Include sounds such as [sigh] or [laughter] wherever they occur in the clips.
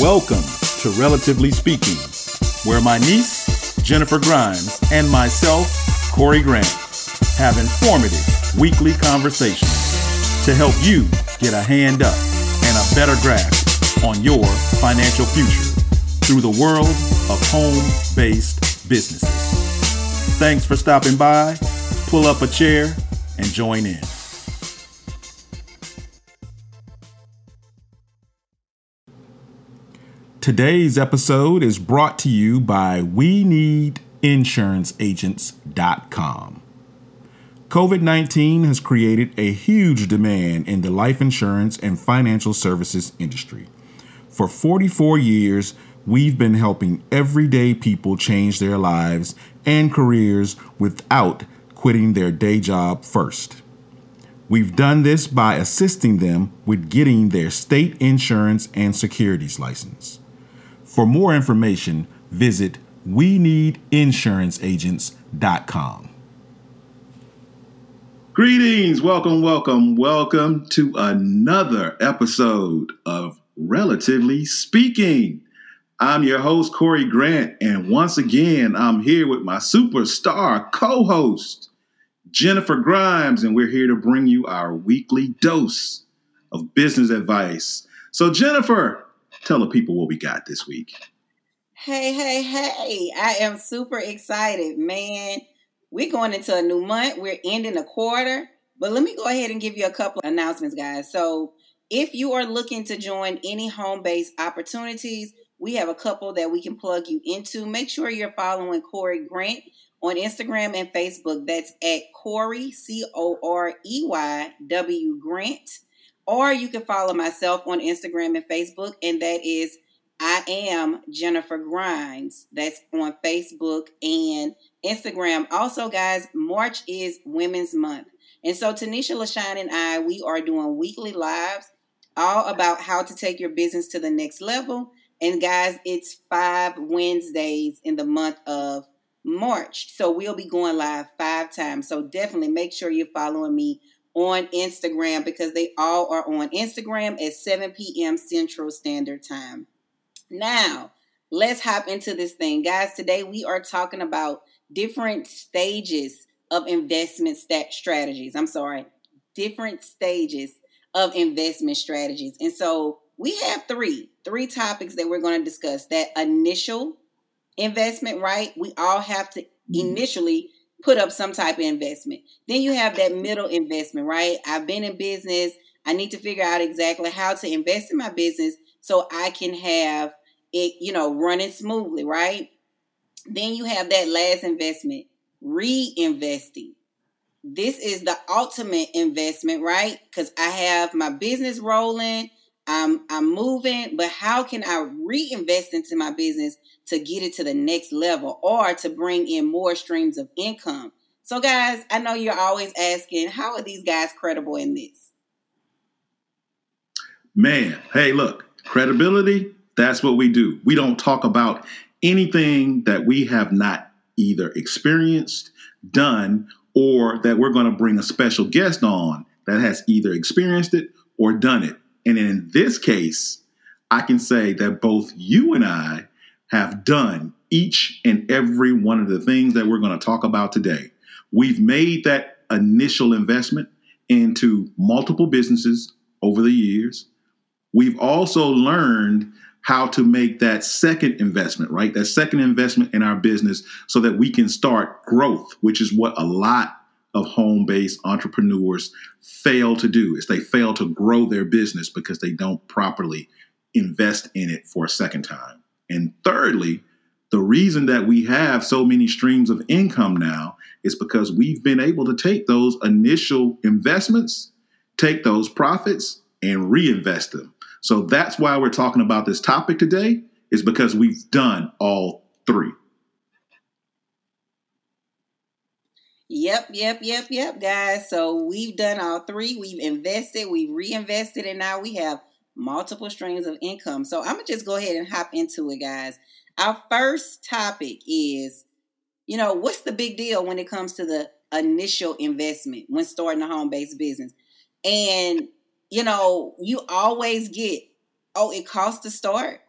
Welcome to Relatively Speaking, where my niece, Jennifer Grimes, and myself, Corey Grant, have informative weekly conversations to help you get a hand up and a better grasp on your financial future through the world of home based businesses. Thanks for stopping by. Pull up a chair and join in. Today's episode is brought to you by We Need InsuranceAgents.com. COVID 19 has created a huge demand in the life insurance and financial services industry. For 44 years, we've been helping everyday people change their lives and careers without quitting their day job first. We've done this by assisting them with getting their state insurance and securities license. For more information, visit we need insuranceagents.com. Greetings, welcome, welcome, welcome to another episode of Relatively Speaking. I'm your host, Corey Grant, and once again, I'm here with my superstar co host, Jennifer Grimes, and we're here to bring you our weekly dose of business advice. So, Jennifer, tell the people what we got this week. Hey, hey, hey. I am super excited, man. We're going into a new month. We're ending a quarter. But let me go ahead and give you a couple announcements, guys. So, if you are looking to join any home based opportunities, we have a couple that we can plug you into. Make sure you're following Corey Grant on Instagram and Facebook. That's at Corey, C O R E Y W Grant. Or you can follow myself on Instagram and Facebook, and that is I am Jennifer Grimes. That's on Facebook and Instagram. Also, guys, March is Women's Month. And so Tanisha LaShine and I, we are doing weekly lives all about how to take your business to the next level. And guys, it's five Wednesdays in the month of March. So we'll be going live five times. So definitely make sure you're following me on Instagram because they all are on Instagram at 7 p.m. Central Standard Time. Now, let's hop into this thing. Guys, today we are talking about different stages of investment stat strategies. I'm sorry, different stages of investment strategies. And so we have three, three topics that we're going to discuss. That initial investment, right? We all have to mm-hmm. initially put up some type of investment. Then you have that middle investment, right? I've been in business. I need to figure out exactly how to invest in my business so I can have it, you know, running smoothly, right? Then you have that last investment, reinvesting. This is the ultimate investment, right? Because I have my business rolling, I'm I'm moving, but how can I reinvest into my business to get it to the next level or to bring in more streams of income. So, guys, I know you're always asking, how are these guys credible in this? Man, hey, look, credibility, that's what we do. We don't talk about anything that we have not either experienced, done, or that we're going to bring a special guest on that has either experienced it or done it. And in this case, I can say that both you and I have done each and every one of the things that we're going to talk about today. We've made that initial investment into multiple businesses over the years. We've also learned how to make that second investment, right? That second investment in our business so that we can start growth, which is what a lot of home-based entrepreneurs fail to do is they fail to grow their business because they don't properly invest in it for a second time. And thirdly, the reason that we have so many streams of income now is because we've been able to take those initial investments, take those profits, and reinvest them. So that's why we're talking about this topic today, is because we've done all three. Yep, yep, yep, yep, guys. So we've done all three. We've invested, we've reinvested, and now we have multiple streams of income. So I'm going to just go ahead and hop into it, guys. Our first topic is, you know, what's the big deal when it comes to the initial investment when starting a home based business? And, you know, you always get, oh, it costs to start.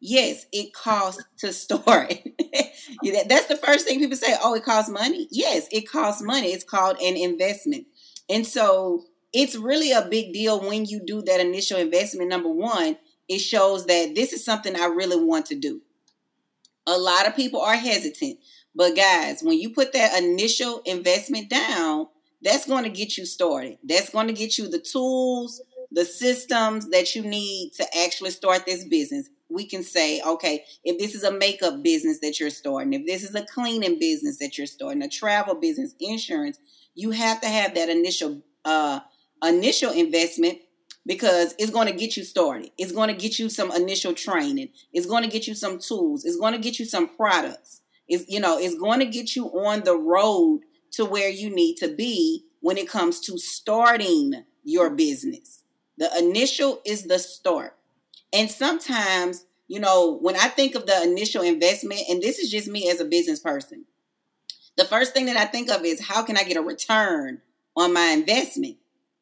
Yes, it costs to start. [laughs] That's the first thing people say. Oh, it costs money. Yes, it costs money. It's called an investment. And so it's really a big deal when you do that initial investment. Number one, it shows that this is something I really want to do. A lot of people are hesitant, but guys, when you put that initial investment down, that's going to get you started. That's going to get you the tools, the systems that you need to actually start this business. We can say, okay, if this is a makeup business that you're starting, if this is a cleaning business that you're starting, a travel business, insurance, you have to have that initial uh, initial investment because it's going to get you started. It's going to get you some initial training. It's going to get you some tools. It's going to get you some products. It's you know, it's going to get you on the road to where you need to be when it comes to starting your business. The initial is the start. And sometimes, you know, when I think of the initial investment, and this is just me as a business person, the first thing that I think of is how can I get a return on my investment?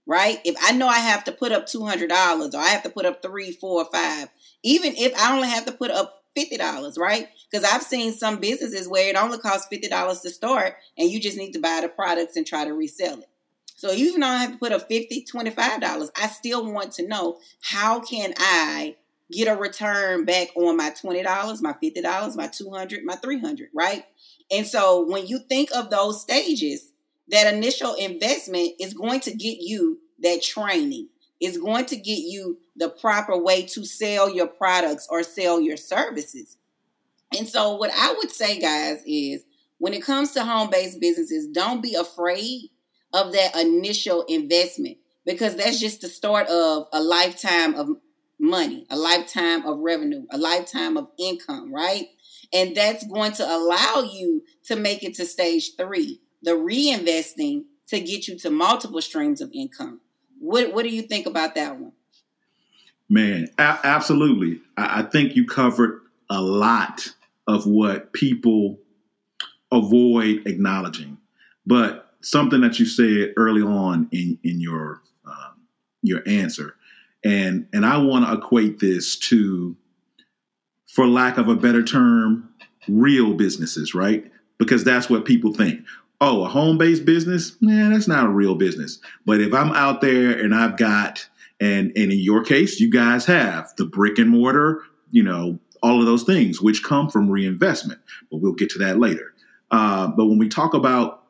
right? If I know I have to put up two hundred dollars or I have to put up three, four, five, even if I only have to put up fifty dollars, right? Because I've seen some businesses where it only costs fifty dollars to start, and you just need to buy the products and try to resell it. So even though I have to put up 50 $25, I still want to know how can I get a return back on my $20, my $50, my 200, my 300, right? And so when you think of those stages, that initial investment is going to get you that training. It's going to get you the proper way to sell your products or sell your services. And so, what I would say, guys, is when it comes to home based businesses, don't be afraid of that initial investment because that's just the start of a lifetime of money, a lifetime of revenue, a lifetime of income, right? And that's going to allow you to make it to stage three, the reinvesting to get you to multiple streams of income. What What do you think about that one? Man, a- absolutely. I-, I think you covered a lot of what people avoid acknowledging, but something that you said early on in in your um, your answer, and and I want to equate this to, for lack of a better term, real businesses, right? Because that's what people think oh, a home based business, man, that's not a real business. But if I'm out there and I've got, and, and in your case, you guys have the brick and mortar, you know, all of those things, which come from reinvestment. But we'll get to that later. Uh, but when we talk about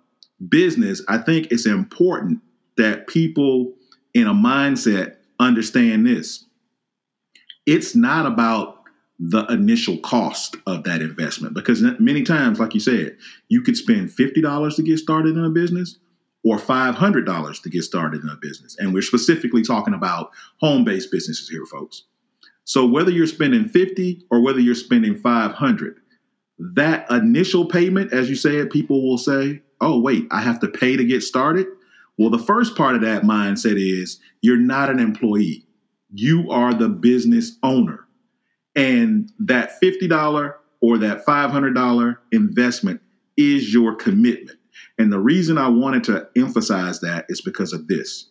business, I think it's important that people in a mindset understand this. It's not about the initial cost of that investment because many times like you said you could spend $50 to get started in a business or $500 to get started in a business. And we're specifically talking about home-based businesses here folks. So whether you're spending 50 or whether you're spending 500 that initial payment as you said people will say oh wait i have to pay to get started well the first part of that mindset is you're not an employee you are the business owner and that $50 or that $500 investment is your commitment. And the reason I wanted to emphasize that is because of this.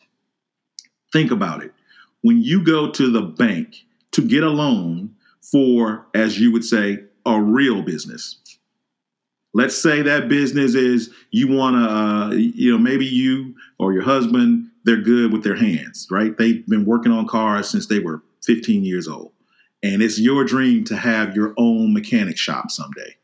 Think about it. When you go to the bank to get a loan for, as you would say, a real business, let's say that business is you want to, uh, you know, maybe you or your husband, they're good with their hands, right? They've been working on cars since they were 15 years old and it's your dream to have your own mechanic shop someday.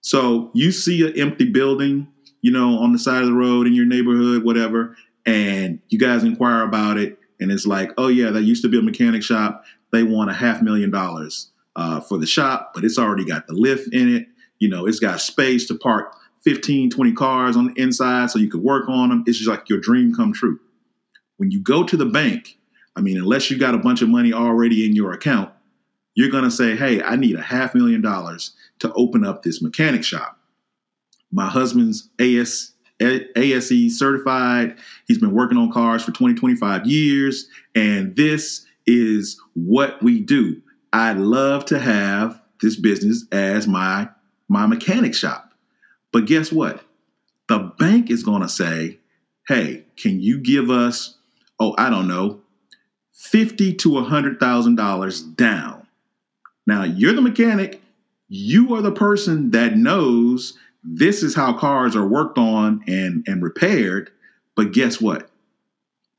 So you see an empty building, you know, on the side of the road in your neighborhood, whatever, and you guys inquire about it, and it's like, oh yeah, that used to be a mechanic shop. They want a half million dollars uh, for the shop, but it's already got the lift in it. You know, it's got space to park 15, 20 cars on the inside so you could work on them. It's just like your dream come true. When you go to the bank, I mean, unless you got a bunch of money already in your account, you're going to say, hey, I need a half million dollars to open up this mechanic shop. My husband's AS, ASE certified. He's been working on cars for 20, 25 years. And this is what we do. I'd love to have this business as my, my mechanic shop. But guess what? The bank is going to say, hey, can you give us, oh, I don't know, fifty to a $100,000 down Now, you're the mechanic. You are the person that knows this is how cars are worked on and, and repaired. But guess what?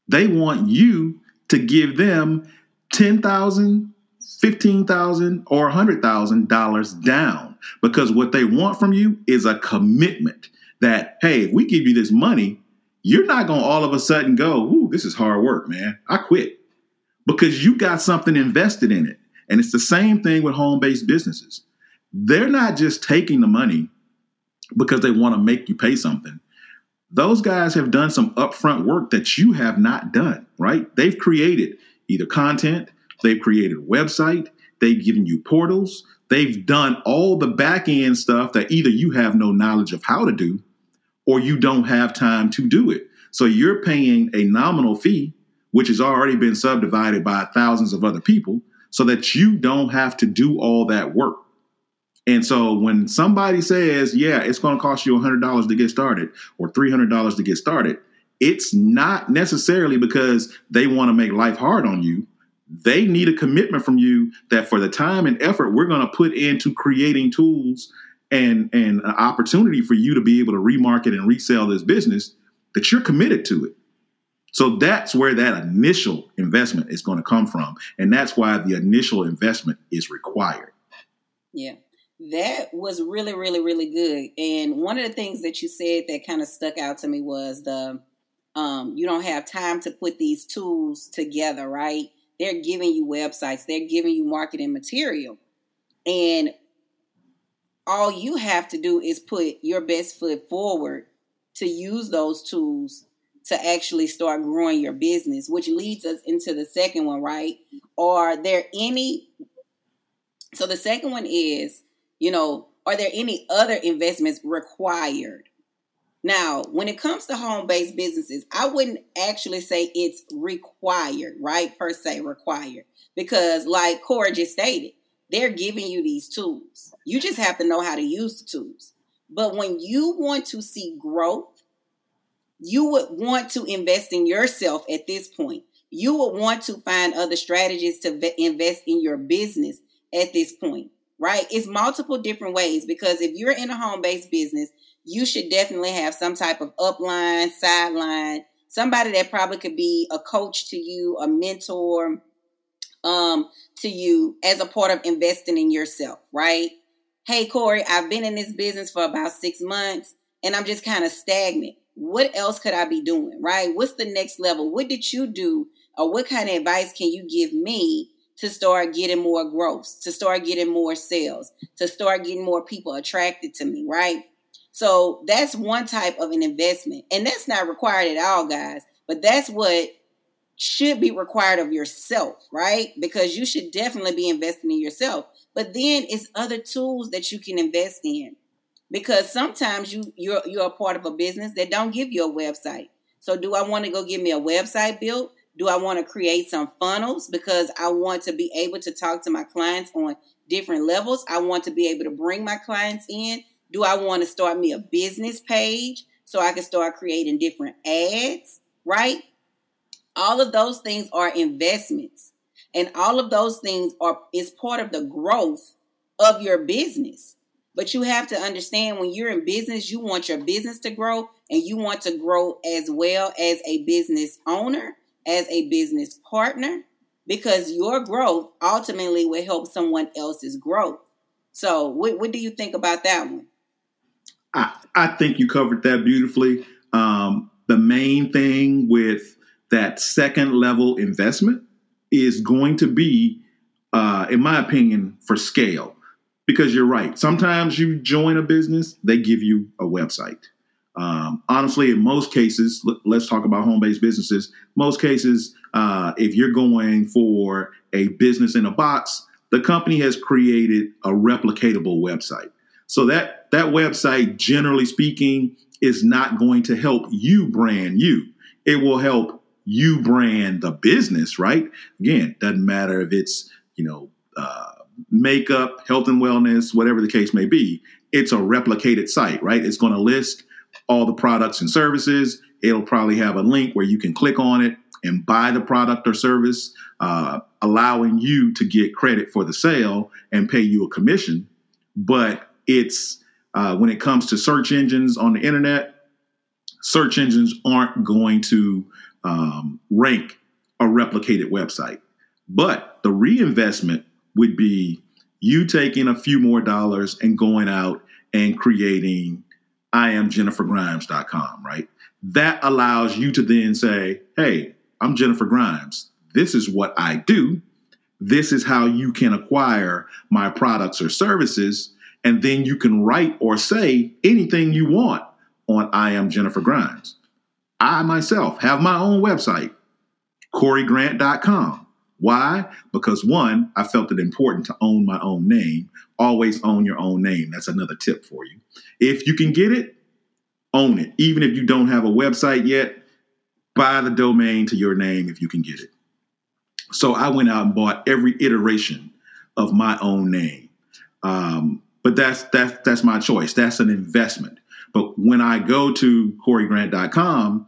They want you to give them ten thousand, fifteen thousand, or hundred thousand dollars down because what they want from you is a commitment that hey, if we give you this money, you're not gonna all of a sudden go, "Ooh, this is hard work, man. I quit," because you got something invested in it. And it's the same thing with home-based businesses. They're not just taking the money because they want to make you pay something those guys have done some upfront work that you have not done, right? They've created either content, they've created a website, they've given you portals, they've done all the back end stuff that either you have no knowledge of how to do or you don't have time to do it. So you're paying a nominal fee, which has already been subdivided by thousands of other people, so that you don't have to do all that work. And so when somebody says, yeah, it's going to cost you $100 to get started or $300 to get started, it's not necessarily because they want to make life hard on you. They need a commitment from you that for the time and effort we're going to put into creating tools and, and an opportunity for you to be able to remarket and resell this business, that you're committed to it. So that's where that initial investment is going to come from. And that's why the initial investment is required. Yeah that was really really really good and one of the things that you said that kind of stuck out to me was the um, you don't have time to put these tools together right they're giving you websites. They're giving you marketing material. And all you have to do is put your best foot forward to use those tools to actually start growing your business which leads us into the second one right? Are there any so the second one is you know, are there any other investments required? Now, when it comes to home based businesses, I wouldn't actually say it's required, right? Per se, required. Because, like Corey just stated, they're giving you these tools. You just have to know how to use the tools. But when you want to see growth, you would want to invest in yourself at this point. You would want to find other strategies to invest in your business at this point right? It's multiple different ways because if you're in a home based business, you should definitely have some type of upline, sideline, somebody that probably could be a coach to you, a mentor um, to you as a part of investing in yourself, right? Hey, Corey, I've been in this business for about six months and I'm just kind of stagnant. What else could I be doing, right? What's the next level? What did you do? Or what kind of advice can you give me to start getting more growth, to start getting more sales, to start getting more people attracted to me, right? So that's one type of an investment. And that's not required at all, guys, but that's what should be required of yourself, right? Because you should definitely be investing in yourself. But then it's other tools that you can invest in. Because sometimes you you're you're a part of a business that don't give you a website. So do I want to go get me a website built? Do I want to create some funnels because I want to be able to talk to my clients on different levels? I want to be able to bring my clients in. Do I want to start me a business page so I can start creating different ads, right? All of those things are investments. And all of those things are is part of the growth of your business. But you have to understand when you're in business, you want your business to grow and you want to grow as well as a business owner as a business partner because your growth ultimately will help someone else's growth. So, what, what do you think about that one? I, think you covered that beautifully. Um, the main thing with that second level investment is going to be, uh, in my opinion, for scale. Because you're right. Sometimes you join a business, they give you a website. Um, honestly, in most cases, let's talk about home based businesses. Most cases, uh, if you're going for a business in a box, the company has created a replicatable website. So that that website, generally speaking, is not going to help you brand you. It will help you brand the business, right? Again, doesn't matter if it's you know uh, makeup, health and wellness, whatever the case may be. It's a replicated site, right? It's going to list all the products and services. It'll probably have a link where you can click on it and buy the product or service, uh, allowing you to get credit for the sale and pay you a commission. But it's uh, when it comes to search engines on the internet, search engines aren't going to um, rank a replicated website. But the reinvestment would be you taking a few more dollars and going out and creating I am JenniferGrimes.com, right? That allows you to then say, hey, I'm Jennifer Grimes. This is what I do. This is how you can acquire my products or services. And then you can write or say anything you want on I am Jennifer Grimes. I myself have my own website, CoreyGrant.com. Why? Because one, I felt it important to own my own name. Always own your own name. That's another tip for you. If you can get it, own it. Even if you don't have a website yet, buy the domain to your name if you can get it. So I went out and bought every iteration of my own name. Um, but that's that's that's my choice. That's an investment. But when I go to CoreyGrant.com,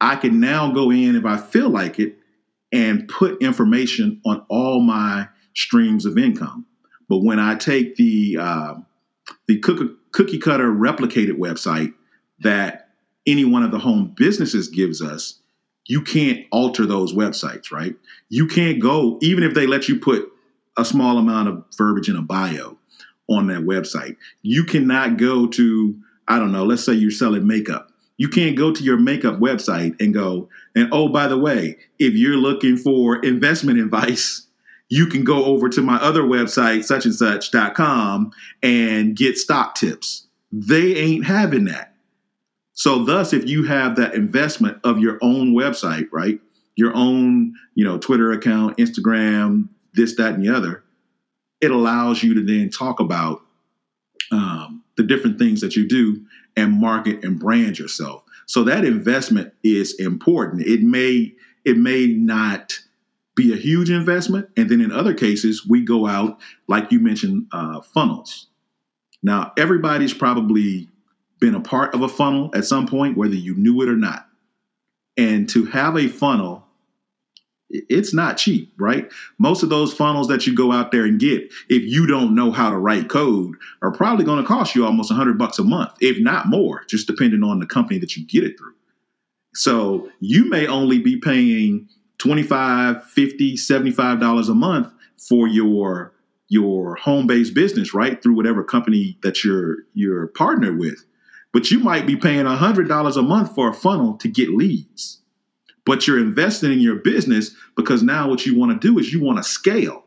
I can now go in if I feel like it and put information on all my streams of income. But when I take the uh, the cookie, cookie cutter replicated website that any one of the home businesses gives us, you can't alter those websites, right? You can't go even if they let you put a small amount of verbiage in a bio on that website. You cannot go to I don't know, let's say you're selling makeup you can't go to your makeup website and go, and oh, by the way, if you're looking for investment advice, you can go over to my other website, such and such.com, and get stock tips. They ain't having that. So, thus, if you have that investment of your own website, right? Your own, you know, Twitter account, Instagram, this, that, and the other, it allows you to then talk about um, the different things that you do and market and brand yourself. So that investment is important. It may it may not be a huge investment, and then in other cases we go out like you mentioned uh, funnels. Now everybody's probably been a part of a funnel at some point, whether you knew it or not. And to have a funnel it's not cheap, right? Most of those funnels that you go out there and get, if you don't know how to write code, are probably going to cost you almost 100 bucks a month, if not more, just depending on the company that you get it through. So you may only be paying 25, 50, 75 dollars a month for your your home-based business, right? Through whatever company that you're you're partnered with. But you might be paying $100 a month for a funnel to get leads but you're investing in your business because now what you want to do is you want to scale.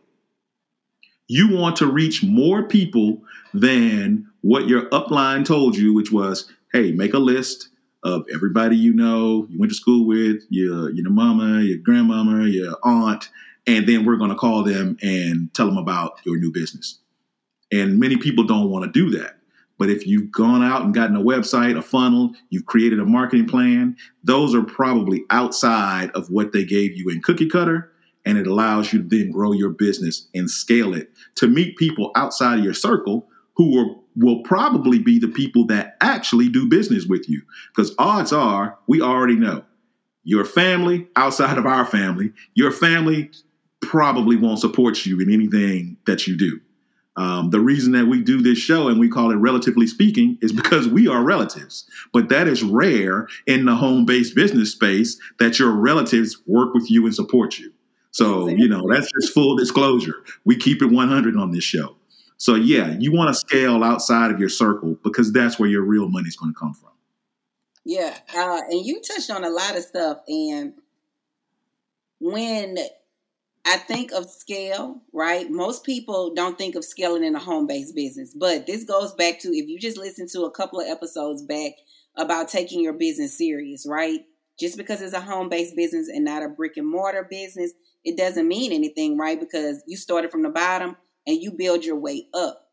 You want to reach more people than what your upline told you, which was, hey, make a list of everybody you know, you went to school with, your your mama, your grandmama, your aunt, and then we're going to call them and tell them about your new business. And many people don't want to do that. But if you've gone out and gotten a website, a funnel, you've created a marketing plan, those are probably outside of what they gave you in cookie cutter. And it allows you to then grow your business and scale it to meet people outside of your circle who are, will probably be the people that actually do business with you. Because odds are, we already know your family outside of our family, your family probably won't support you in anything that you do. Um, the reason that we do this show and we call it relatively speaking is because we are relatives. But that is rare in the home based business space that your relatives work with you and support you. So, you know, that's just full disclosure. We keep it 100 on this show. So, yeah, you want to scale outside of your circle because that's where your real money is going to come from. Yeah. Uh, and you touched on a lot of stuff. And when I think of scale, right? Most people don't think of scaling in a home based business, but this goes back to if you just listen to a couple of episodes back about taking your business serious, right? Just because it's a home based business and not a brick and mortar business, it doesn't mean anything, right? Because you started from the bottom and you build your way up.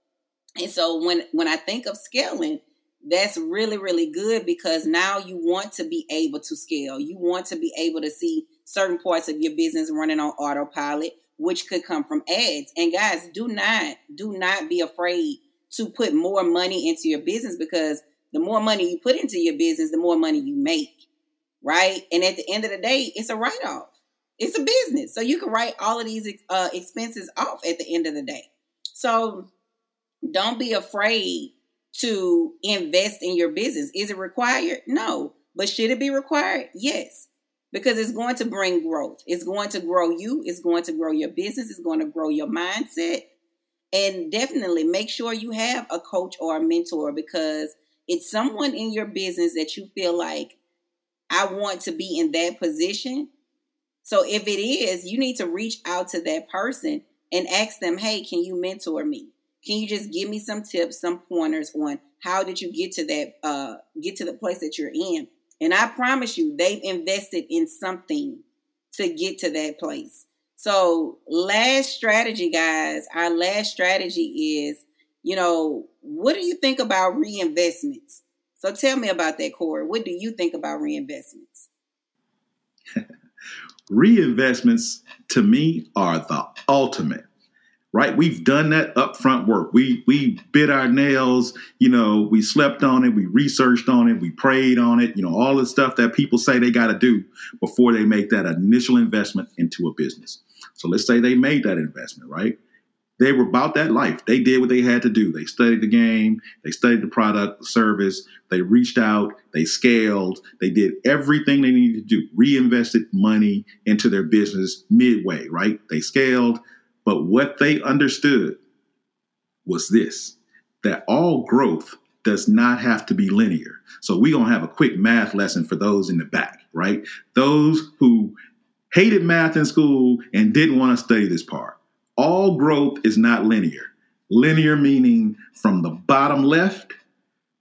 And so when when I think of scaling, that's really really good because now you want to be able to scale. You want to be able to see certain parts of your business running on autopilot, which could come from ads. And guys, do not, do not be afraid to put more money into your business because the more money you put into your business, the more money you make. right? And at the end of the day, it's a write off. It's a business. So you can write all of these uh, expenses off at the end of the day. So don't be afraid to invest in your business. Is it required? No. But should it be required? Yes. Because it's going to bring growth. It's going to grow you. It's going to grow your business. It's going to grow your mindset. And definitely make sure you have a coach or a mentor because it's someone in your business that you feel like I want to be in that position. So if it is, you need to reach out to that person and ask them, "Hey, can you mentor me? Can you just give me some tips, some pointers on how did you get to that uh get to the place that you're in?" And I promise you, they've invested in something to get to that place. So, last strategy, guys, our last strategy is, you know, what do you think about reinvestments? So tell me about that, Corey. What do you think about reinvestments? [laughs] reinvestments to me are the ultimate right we've done that upfront work we we bit our nails you know we slept on it we researched on it we prayed on it you know all the stuff that people say they got to do before they make that initial investment into a business so let's say they made that investment right they were about that life. They did what they had to do. They studied the game, they studied the product, the service, they reached out, they scaled, they did everything they needed to do, reinvested money into their business midway, right? They scaled. But what they understood was this that all growth does not have to be linear. So we're going to have a quick math lesson for those in the back, right? Those who hated math in school and didn't want to study this part all growth is not linear. Linear meaning from the bottom left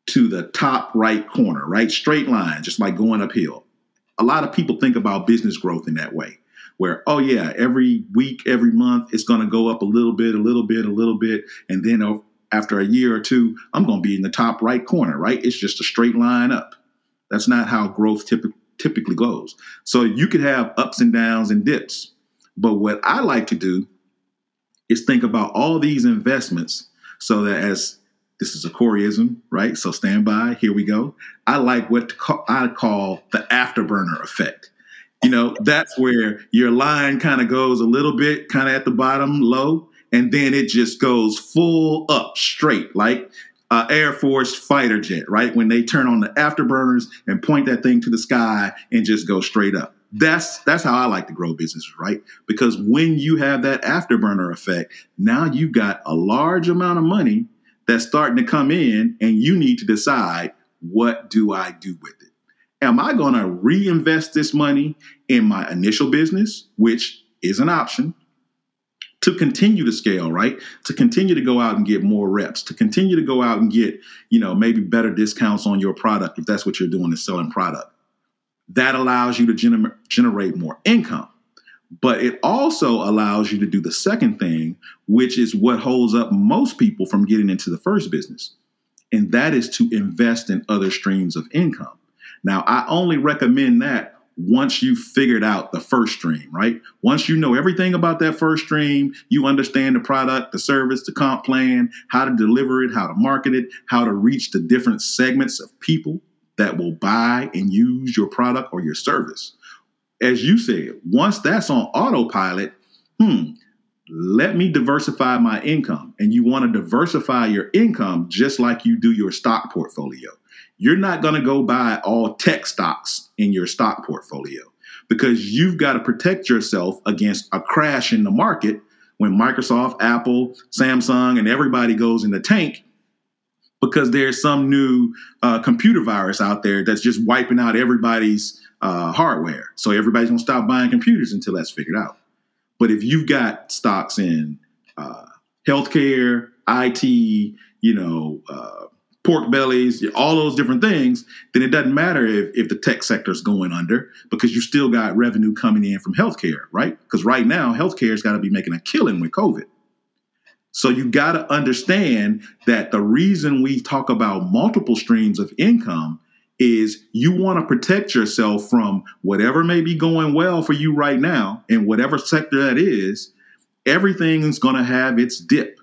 to the top right corner, right? Straight line, just like going uphill. A lot of people think about business growth in that way, where, oh, yeah, every week, every month, it's going to go up a little bit, a little bit, a little bit. And then after a year or two, I'm going to be in the top right corner, right? It's just a straight line up. That's not how growth typically typically goes. So you could have ups and downs and dips. But what I like to do is think about all these investments so that as this is a Coreyism, right? So stand by. Here we go. I like what I call the afterburner effect. You know, that's where your line kind of goes a little bit, kind of at the bottom, low, and then it just goes full up, straight, like uh, Air Force fighter jet, right? When they turn on the afterburners and point that thing to the sky and just go straight up that's that's how I like to grow businesses, right? Because when you have that afterburner effect, now you've got a large amount of money that's starting to come in, and you need to decide what do I do with it? Am I going to reinvest this money in my initial business, which is an option, to continue to scale, right? To continue to go out and get more reps, to continue to go out and get, you know, maybe better discounts on your product if that's what you're doing is selling product that allows you to gener- generate more income. But it also allows you to do the second thing, which is what holds up most people from getting into the first business. And that is to invest in other streams of income. Now, I only recommend that once you've figured out the first stream, right? Once you know everything about that first stream, you understand the product, the service, the comp plan, how to deliver it, how to market it, how to reach the different segments of people that will buy and use your product or your service. As you said, once that's on autopilot, hmm, let me diversify my income. And you want to diversify your income just like you do your stock portfolio. You're not going to go buy all tech stocks in your stock portfolio because you've got to protect yourself against a crash in the market when Microsoft, Apple, Samsung, and everybody goes in the tank because there's some new uh, computer virus out there that's just wiping out everybody's uh, hardware. So everybody's gonna stop buying computers until that's figured out. But if you've got stocks in uh, healthcare, IT, you know, uh, pork bellies, all those different things, then it doesn't matter if, if the tech sector is going under because you still got revenue coming in from healthcare, right? Because right now, healthcare's got to be making a killing with COVID. So you got to understand that the reason we talk about multiple streams of income is you want to protect yourself from whatever may be going well for you right now in whatever sector that is. Everything is going to have its dip.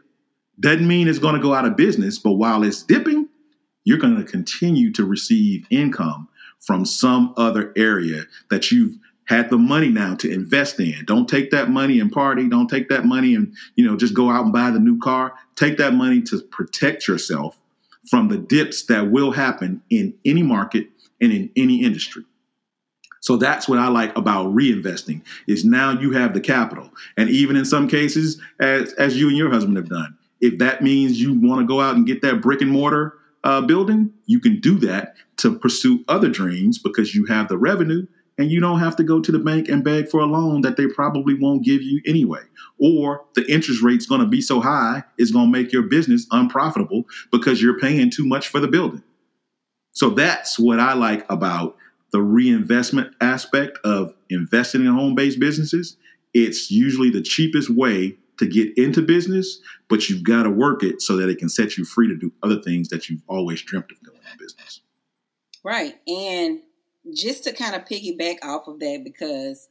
Doesn't mean it's going to go out of business, but while it's dipping, you're going to continue to receive income from some other area that you've had the money now to invest in. Don't take that money and party. Don't take that money and, you know, just go out and buy the new car. Take that money to protect yourself from the dips that will happen in any market and in any industry. So that's what I like about reinvesting is now you have the capital. And even in some cases, as, as you and your husband have done, if that means you want to go out and get that brick and mortar uh, building, you can do that to pursue other dreams because you have the revenue and you don't have to go to the bank and beg for a loan that they probably won't give you anyway. Or the interest rate's going to be so high, it's going to make your business unprofitable because you're paying too much for the building. So that's what I like about the reinvestment aspect of investing in home based businesses. It's usually the cheapest way to get into business, but you've got to work it so that it can set you free to do other things that you've always dreamt of doing in business. Right. And just to kind of piggyback off of that, because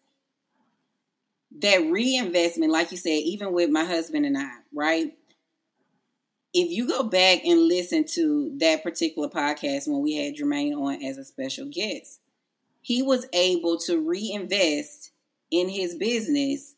that reinvestment, like you said, even with my husband and I, right? If you go back and listen to that particular podcast when we had Jermaine on as a special guest, he was able to reinvest in his business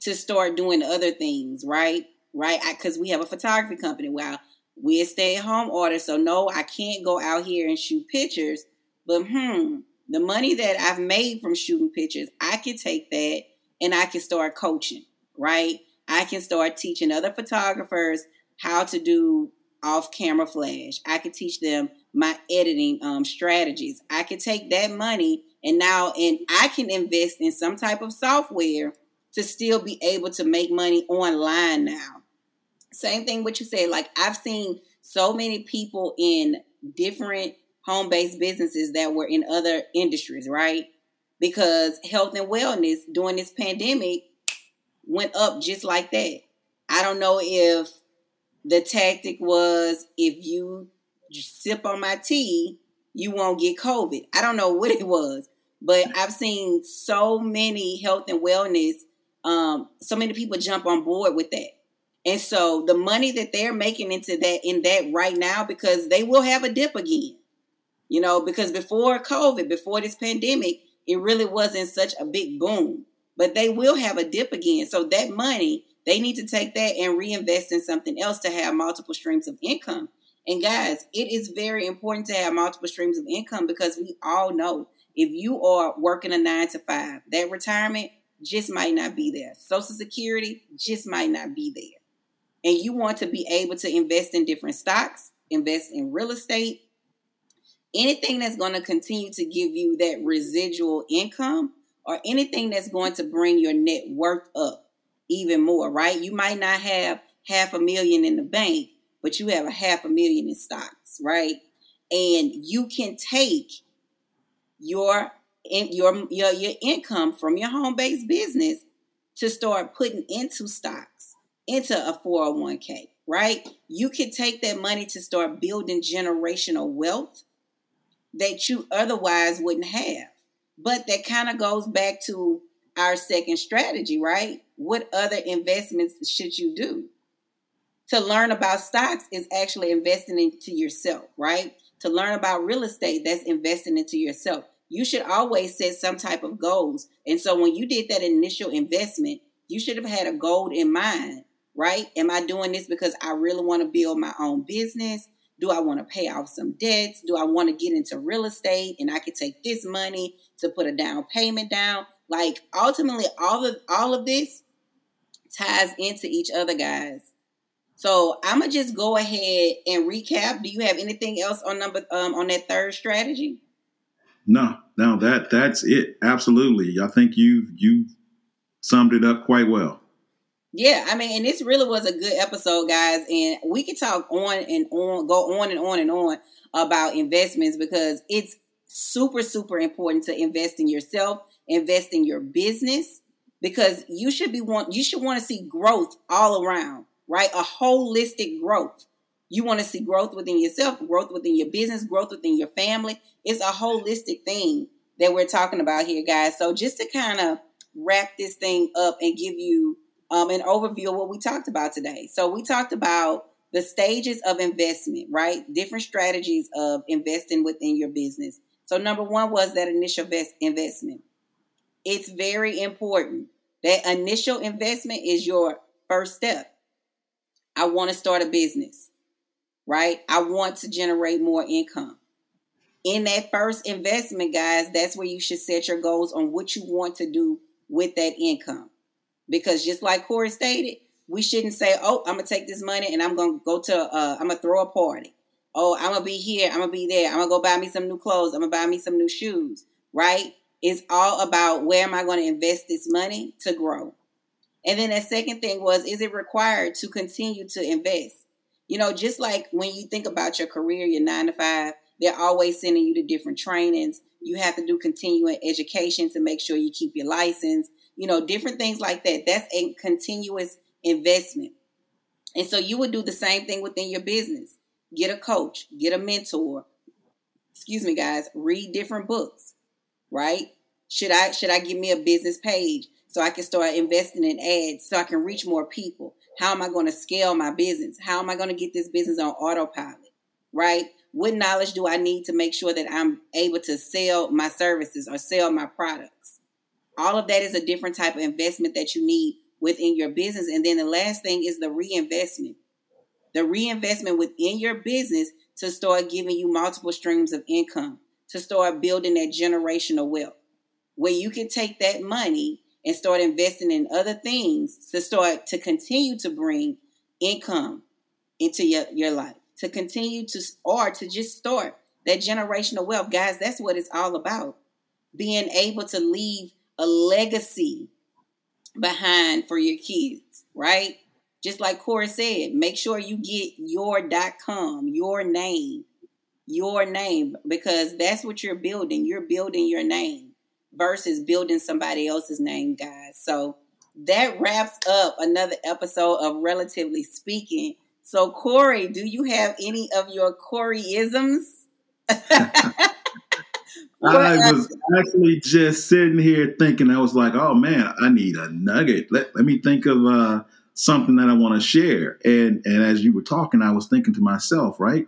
to start doing other things, right? Right? Because we have a photography company. Well, we're stay at home order. So, no, I can't go out here and shoot pictures. But, hmm, the money that I've made from shooting pictures, I can take that and I can start coaching, right? I can start teaching other photographers how to do off camera flash. I can teach them my editing um, strategies. I can take that money and now and I can invest in some type of software to still be able to make money online now. Same thing what you said. Like I've seen so many people in different home-based businesses that were in other industries, right? Because health and wellness during this pandemic went up just like that. I don't know if the tactic was if you sip on my tea, you won't get COVID. I don't know what it was, but I've seen so many health and wellness, um, so many people jump on board with that. And so the money that they're making into that in that right now, because they will have a dip again. You know, because before COVID, before this pandemic, it really wasn't such a big boom. But they will have a dip again. So that money, they need to take that and reinvest in something else to have multiple streams of income. And guys, it is very important to have multiple streams of income because we all know if you are working a nine to five, that retirement just might not be there. Social Security just might not be there. And you want to be able to invest in different stocks, invest in real estate, anything that's going to continue to give you that residual income or anything that's going to bring your net worth up even more, right? You might not have half a million in the bank, but you have a half a million in stocks, right? And you can take your your your, your income from your home-based business to start putting into stocks, into a 401k, right? You can take that money to start building generational wealth that you otherwise wouldn't have. But that kind of goes back to our second strategy, right? What other investments should you do? To learn about stocks is actually investing into yourself, right? To learn about real estate, that's investing into yourself. You should always set some type of goals. And so when you did that initial investment, you should have had a goal in mind, right? Am I doing this because I really want to build my own business? Do I want to pay off some debts? Do I want to get into real estate and I could take this money to put a down payment down? Like ultimately all of all of this ties into each other, guys. So I'm gonna just go ahead and recap. Do you have anything else on number um, on that third strategy? No, no, that that's it. Absolutely. I think you you summed it up quite well. Yeah, I mean, and this really was a good episode, guys. And we could talk on and on, go on and on and on about investments because it's super, super important to invest in yourself, invest in your business, because you should be want you should want to see growth all around right? A holistic growth. You want to see growth within yourself, growth within your business, growth within your family. It's a holistic thing that we're talking about here, guys. So just to kind of wrap this thing up and give you um, an overview of what we talked about today. So we talked about the stages of investment, right? Different strategies of investing within your business. So number one was that initial vest- investment. It's very important. That initial investment is your first step. I want to start a business, right? I want to generate more income. In that first investment, guys, that's where you should set your goals on what you want to do with that income. Because just like Corey stated, we shouldn't say, "Oh, I'm gonna take this money and I'm gonna go to, uh, I'm gonna throw a party." Oh, I'm gonna be here. I'm gonna be there. I'm gonna go buy me some new clothes. I'm gonna buy me some new shoes. Right? It's all about where am I to invest this money to grow. And then the second thing was, is it required to continue to invest? You know, just like when you think about your career, your nine to five, they're always sending you to different trainings. You have to do continuing education to make sure you keep your license. You know, different things like that. That's a continuous investment. And so you would do the same thing within your business. Get a coach, get a mentor. Excuse me, guys, read different books, right? Should I should I give me a business page so I can start investing in ads so I can reach more people? How am I going to scale my business? How am I going to get this business on autopilot? Right? What knowledge do I need to make sure that I'm able to sell my services or sell my products? All of that is a different type of investment that you need within your business. And then the last thing is the reinvestment. The reinvestment within your business to start giving you multiple streams of income, to start building that generational wealth, where you can take that money and start investing in other things to start to continue to bring income into your, your life, to continue to, or to just start that generational wealth. Guys, that's what it's all about. Being able to leave a legacy behind for your kids, right? Just like Corey said, make sure you get your dot .com, your name, your name, because that's what you're building. You're building your name versus building somebody else's name, guys. So that wraps up another episode of Relatively Speaking. So, Corey, do you have any of your Coreyisms? [laughs] I was actually just sitting here thinking, I was like, oh man, I need a nugget. Let, let me think of uh, something that I want to share. And, and as you were talking, I was thinking to myself, right?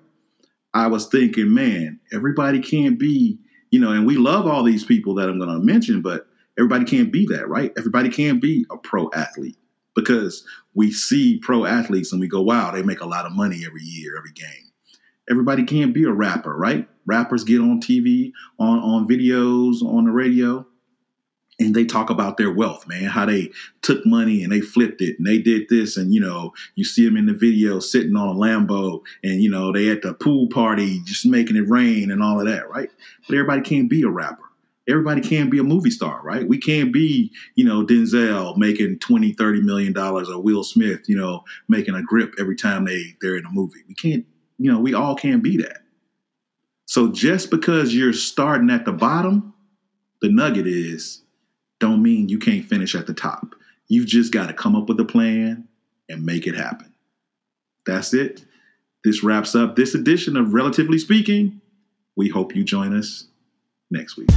I was thinking, man, everybody can't be, you know, and we love all these people that I'm going to mention, but everybody can't be that, right? Everybody can't be a pro athlete because we see pro athletes and we go, wow, they make a lot of money every year, every game everybody can't be a rapper, right? Rappers get on TV, on on videos, on the radio, and they talk about their wealth, man, how they took money and they flipped it and they did this. And, you know, you see them in the video sitting on a Lambo and, you know, they at the pool party just making it rain and all of that, right? But everybody can't be a rapper. Everybody can't be a movie star, right? We can't be, you know, Denzel making 20, 30 million dollars or Will Smith, you know, making a grip every time they, they're in a movie. We can't you know, we all can't be that. So just because you're starting at the bottom, the nugget is don't mean you can't finish at the top. You've just got to come up with a plan and make it happen. That's it. This wraps up this edition of Relatively Speaking. We hope you join us next week.